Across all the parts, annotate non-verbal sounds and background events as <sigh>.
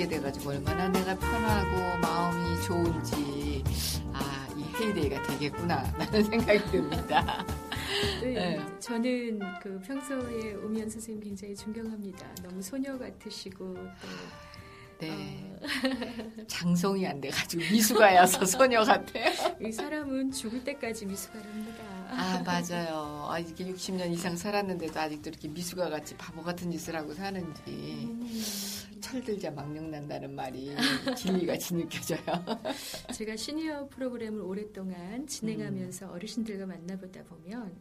모시게 돼가지고 얼마나 내가 편하고 마음이 좋은지, 아, 이 헤이데이가 되겠구나, <laughs> 라는 생각이 듭니다. 네, 네. 저는 그 평소에 오미연 선생님 굉장히 존경합니다. 너무 소녀 같으시고 또 네. 어, <laughs> 장성이 안 돼가지고 미숙아여서 소녀 같아요. 이 사람은 죽을 때까지 미숙아랍니다. 아, 맞아요. 아, 이렇게 60년 이상 살았는데도 아직도 이렇게 미숙아 같이 바보 같은 짓을 하고 사는지. 음, 철들자 망령 난다는 말이 진리같이 느껴져요. <laughs> 제가 시니어 프로그램을 오랫동안 진행하면서 음. 어르신들과 만나보다 보면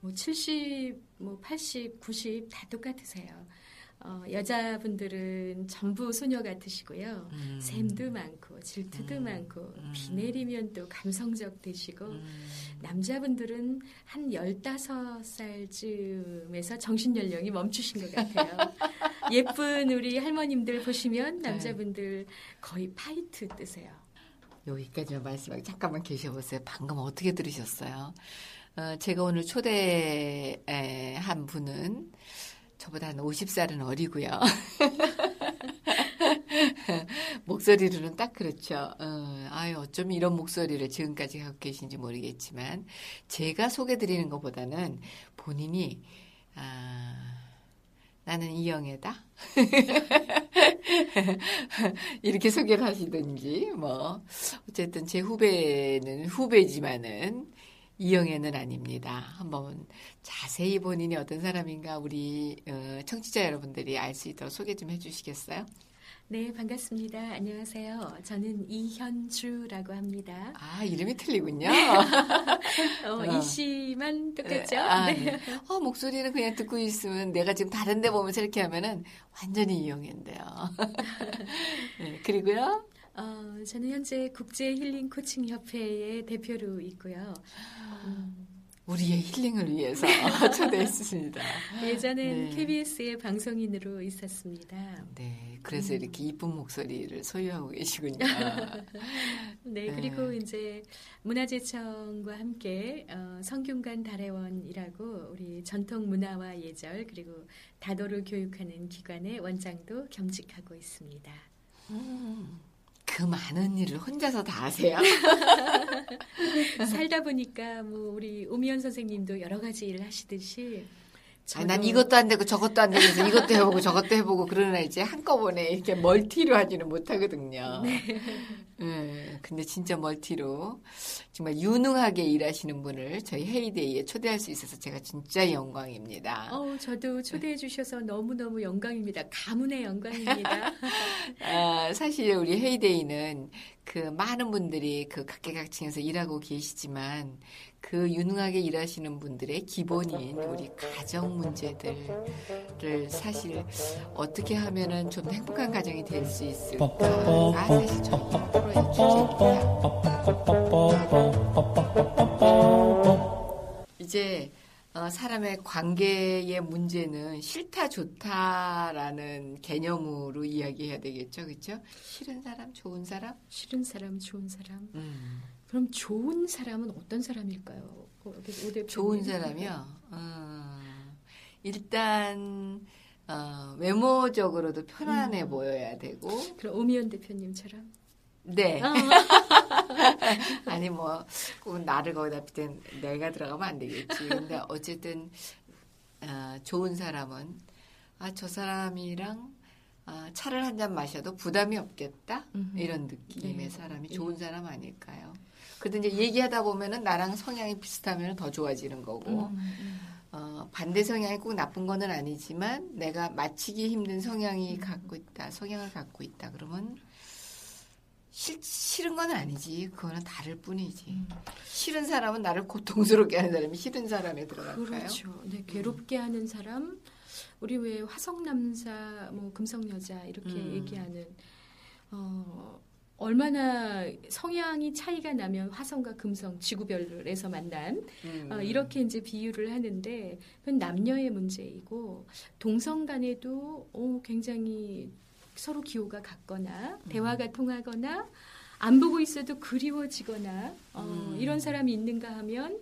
뭐 70, 뭐 80, 90 다 똑같으세요. 어, 여자분들은 전부 소녀 같으시고요. 음. 샘도 많고 질투도 음. 많고 음. 비 내리면 또 감성적 되시고 음. 남자분들은 한 15살쯤에서 정신 연령이 멈추신 것 같아요. <laughs> 예쁜 우리 할머님들 보시면 네. 남자분들 거의 파이트 뜨세요. 여기까지만 말씀하고 잠깐만 계셔보세요. 방금 어떻게 들으셨어요? 어, 제가 오늘 초대한 분은 저보다 한 50살은 어리고요. <laughs> 목소리로는 딱 그렇죠. 어, 아유, 어쩜 이런 목소리를 지금까지 갖고 계신지 모르겠지만, 제가 소개드리는 것보다는 본인이, 아, 나는 이영애다? <laughs> 이렇게 소개를 하시든지, 뭐, 어쨌든 제 후배는 후배지만은, 이영애는 아닙니다. 한번 자세히 본인이 어떤 사람인가 우리 어, 청취자 여러분들이 알 수 있도록 소개 좀 해주시겠어요? 네, 반갑습니다. 안녕하세요. 저는 이현주라고 합니다. 아 이름이 틀리군요. 어, <laughs> 어. 이 씨만 똑같죠? 아, 네. 네. 어, 목소리는 그냥 듣고 있으면 내가 지금 다른 데 보면서 이렇게 하면은 완전히 이영애인데요. <laughs> 네, 그리고요. 어, 저는 현재 국제 힐링 코칭 협회의 대표로 있고요. 음, 우리의 힐링을 위해서 <laughs> 초대했습니다. 예전엔 네. KBS의 방송인으로 있었습니다. 네, 그래서 이렇게 이쁜 목소리를 소유하고 계시군요. 네, <laughs> 네. 그리고 이제 문화재청과 함께 어, 성균관 달해원이라고 우리 전통 문화와 예절 그리고 다도를 교육하는 기관의 원장도 겸직하고 있습니다. 음, 그 많은 일을 혼자서 다 하세요? <laughs> 살다 보니까 뭐 우리 오미연 선생님도 여러 가지 일을 하시듯이 아, 난 이것도 안 되고 저것도 안 되고 해서 이것도 해보고 저것도 해보고 그러나 이제 한꺼번에 이렇게 멀티로 하지는 못하거든요. 네. 근데 진짜 멀티로 정말 유능하게 일하시는 분을 저희 헤이데이에 초대할 수 있어서 제가 진짜 영광입니다. 어, 저도 초대해 주셔서 너무너무 영광입니다. 가문의 영광입니다. <laughs> 아, 사실 우리 헤이데이는 그 많은 분들이 그 각계각층에서 일하고 계시지만 그 유능하게 일하시는 분들의 기본인 우리 가정 문제들을 사실 어떻게 하면은 좀 행복한 가정이 될 수 있을까? 아, 사실 주제입니다. 이제 어, 사람의 관계의 문제는 싫다 좋다라는 개념으로 이야기해야 되겠죠, 그렇죠? 싫은 사람, 좋은 사람. 싫은 사람, 좋은 사람. 음, 그럼 좋은 사람은 어떤 사람일까요? 그. 좋은 사람이요. 어, 일단 어, 외모적으로도 편안해 음. 보여야 되고, 그럼 오미연 대표님처럼. 네. 어, <laughs> 아니 뭐꼭 나를 거기다 빗댄 내가 들어가면 안 되겠지. 근데 어쨌든 어, 좋은 사람은 아 저 사람이랑 아, 차를 한 잔 마셔도 부담이 없겠다 음흠. 이런 느낌의 네. 사람이 네. 좋은 사람 아닐까요? 근데 이제 얘기하다 보면은 나랑 성향이 비슷하면 더 좋아지는 거고 음, 음. 어, 반대 성향이 꼭 나쁜 거는 아니지만 내가 맞히기 힘든 성향이 갖고 있다, 성향을 갖고 있다 그러면 싫, 싫은 건 아니지. 그거는 다를 뿐이지. 음. 싫은 사람은 나를 고통스럽게 하는 사람이 싫은 사람에 들어갈까요? 그렇죠. 네, 괴롭게 하는 사람, 우리 왜 화성 남자, 뭐 금성 여자 이렇게 음. 얘기하는 어 얼마나 성향이 차이가 나면 화성과 금성 지구별에서 만난 음. 어, 이렇게 이제 비유를 하는데 그건 남녀의 문제이고 동성 간에도 어, 굉장히 서로 기호가 같거나 음. 대화가 통하거나 안 보고 있어도 그리워지거나 어, 음. 이런 사람이 있는가 하면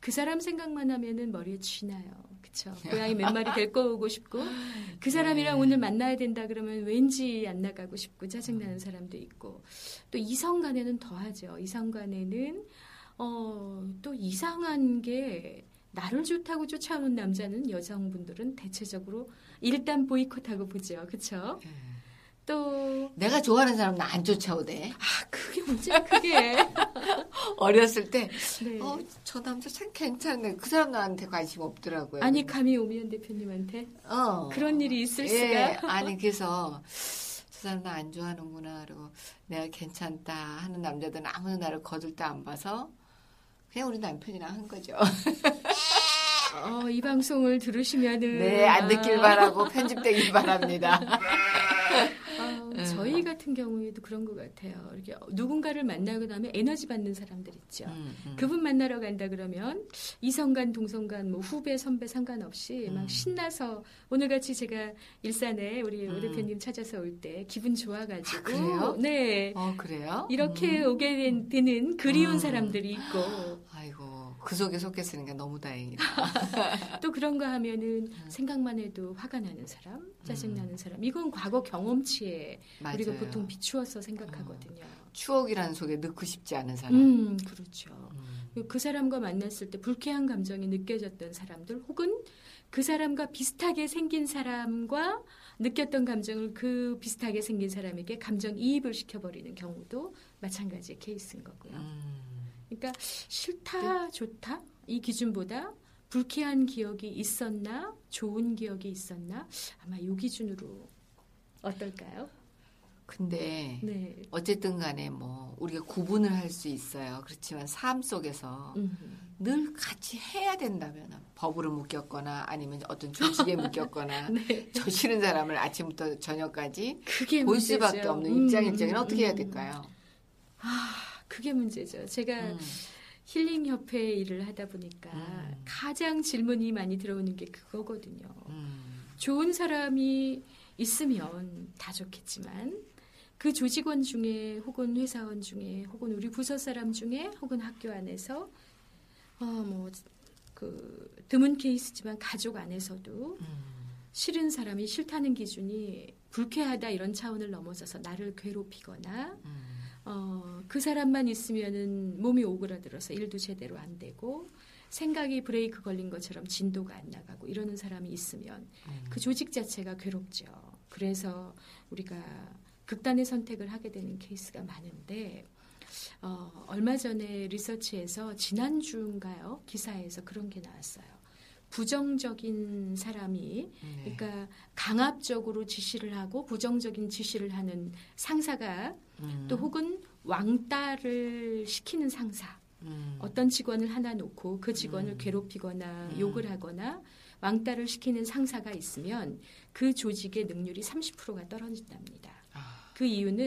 그 사람 생각만 하면은 머리에 쥐나요. 그쵸. 고양이 몇 마리 데리고 오고 싶고 그 사람이랑 네. 오늘 만나야 된다 그러면 왠지 안 나가고 싶고 짜증나는 사람도 있고 또 이성 간에는 더하죠. 이성 간에는 어, 또 이상한 게 나를 좋다고 쫓아오는 남자는 여성분들은 대체적으로 일단 보이콧하고 보죠. 그쵸? 예. 또, 내가 좋아하는 사람 나안 쫓아오대. 아, 그게 문제야, 그게. <laughs> 어렸을 때, 네. 어, 저 남자 참 괜찮네. 그 사람 나한테 관심 없더라고요. 아니, 감히 오미연 대표님한테 어. 그런 일이 있을 예, 수가. 아니, 그래서, 저 사람 나 안 좋아하는구나. 그리고 내가 괜찮다 하는 남자들은 아무도 나를 거들떠 안 봐서, 그냥 우리 남편이랑 한 거죠. 어, 이 방송을 들으시면은. 네, 안 듣길 아, 바라고 편집되길 바랍니다. <laughs> 같은 경우에도 그런 것 같아요. 이렇게 누군가를 만나고 나면 에너지 받는 사람들 있죠. 음, 음. 그분 만나러 간다 그러면 이성간 동성간 뭐 후배 선배 상관없이 음. 막 신나서 오늘같이 제가 일산에 우리 오 음. 대표님 찾아서 올 때 기분 좋아가지고 아, 그래요? 네 어, 그래요? 이렇게 음. 오게 된, 되는 그리운 음. 사람들이 있고 그 속에 속했으니까 너무 다행이다. <laughs> 또 그런가 하면은 음. 생각만 해도 화가 나는 사람 짜증 나는 사람 이건 과거 경험치에 맞아요. 우리가 보통 비추어서 생각하거든요. 추억이라는 속에 넣고 싶지 않은 사람. 음 그렇죠. 음. 그 사람과 만났을 때 불쾌한 감정이 느껴졌던 사람들 혹은 그 사람과 비슷하게 생긴 사람과 느꼈던 감정을 그 비슷하게 생긴 사람에게 감정 이입을 시켜버리는 경우도 마찬가지의 케이스인 거고요. 음. 그러니까 싫다 좋다 이 기준보다 불쾌한 기억이 있었나 좋은 기억이 있었나 아마 이 기준으로 어떨까요? 근데 네. 어쨌든 간에 뭐 우리가 구분을 할 수 있어요. 그렇지만 삶 속에서 음. 늘 같이 해야 된다면 법으로 묶였거나 아니면 어떤 조직에 묶였거나 <laughs> 네. 저 싫은 사람을 아침부터 저녁까지 볼. 수밖에 없는 음, 입장 입장은 음, 어떻게 해야 음. 될까요? 아, 그게 문제죠. 제가 음. 힐링 협회 일을 하다 보니까 음. 가장 질문이 많이 들어오는 게 그거거든요. 음. 좋은 사람이 있으면 다 좋겠지만 그 조직원 중에 혹은 회사원 중에 혹은 우리 부서 사람 중에 혹은 학교 안에서 어뭐그 드문 케이스지만 가족 안에서도 음. 싫은 사람이 싫다는 기준이 불쾌하다 이런 차원을 넘어서서 나를 괴롭히거나 음. 어, 그 사람만 있으면은 몸이 오그라들어서 일도 제대로 안 되고 생각이 브레이크 걸린 것처럼 진도가 안 나가고 이러는 사람이 있으면 음. 그 조직 자체가 괴롭죠. 그래서 우리가 극단의 선택을 하게 되는 케이스가 많은데 어, 얼마 전에 리서치에서 지난주인가요? 기사에서 그런 게 나왔어요. 부정적인 사람이 네. 그러니까 강압적으로 지시를 하고 부정적인 지시를 하는 상사가 음. 또 혹은 왕따를 시키는 상사 음. 어떤 직원을 하나 놓고 그 직원을 음. 괴롭히거나 음. 욕을 하거나 왕따를 시키는 상사가 있으면 그 조직의 능률이 30%가 떨어진답니다. 아. 그 이유는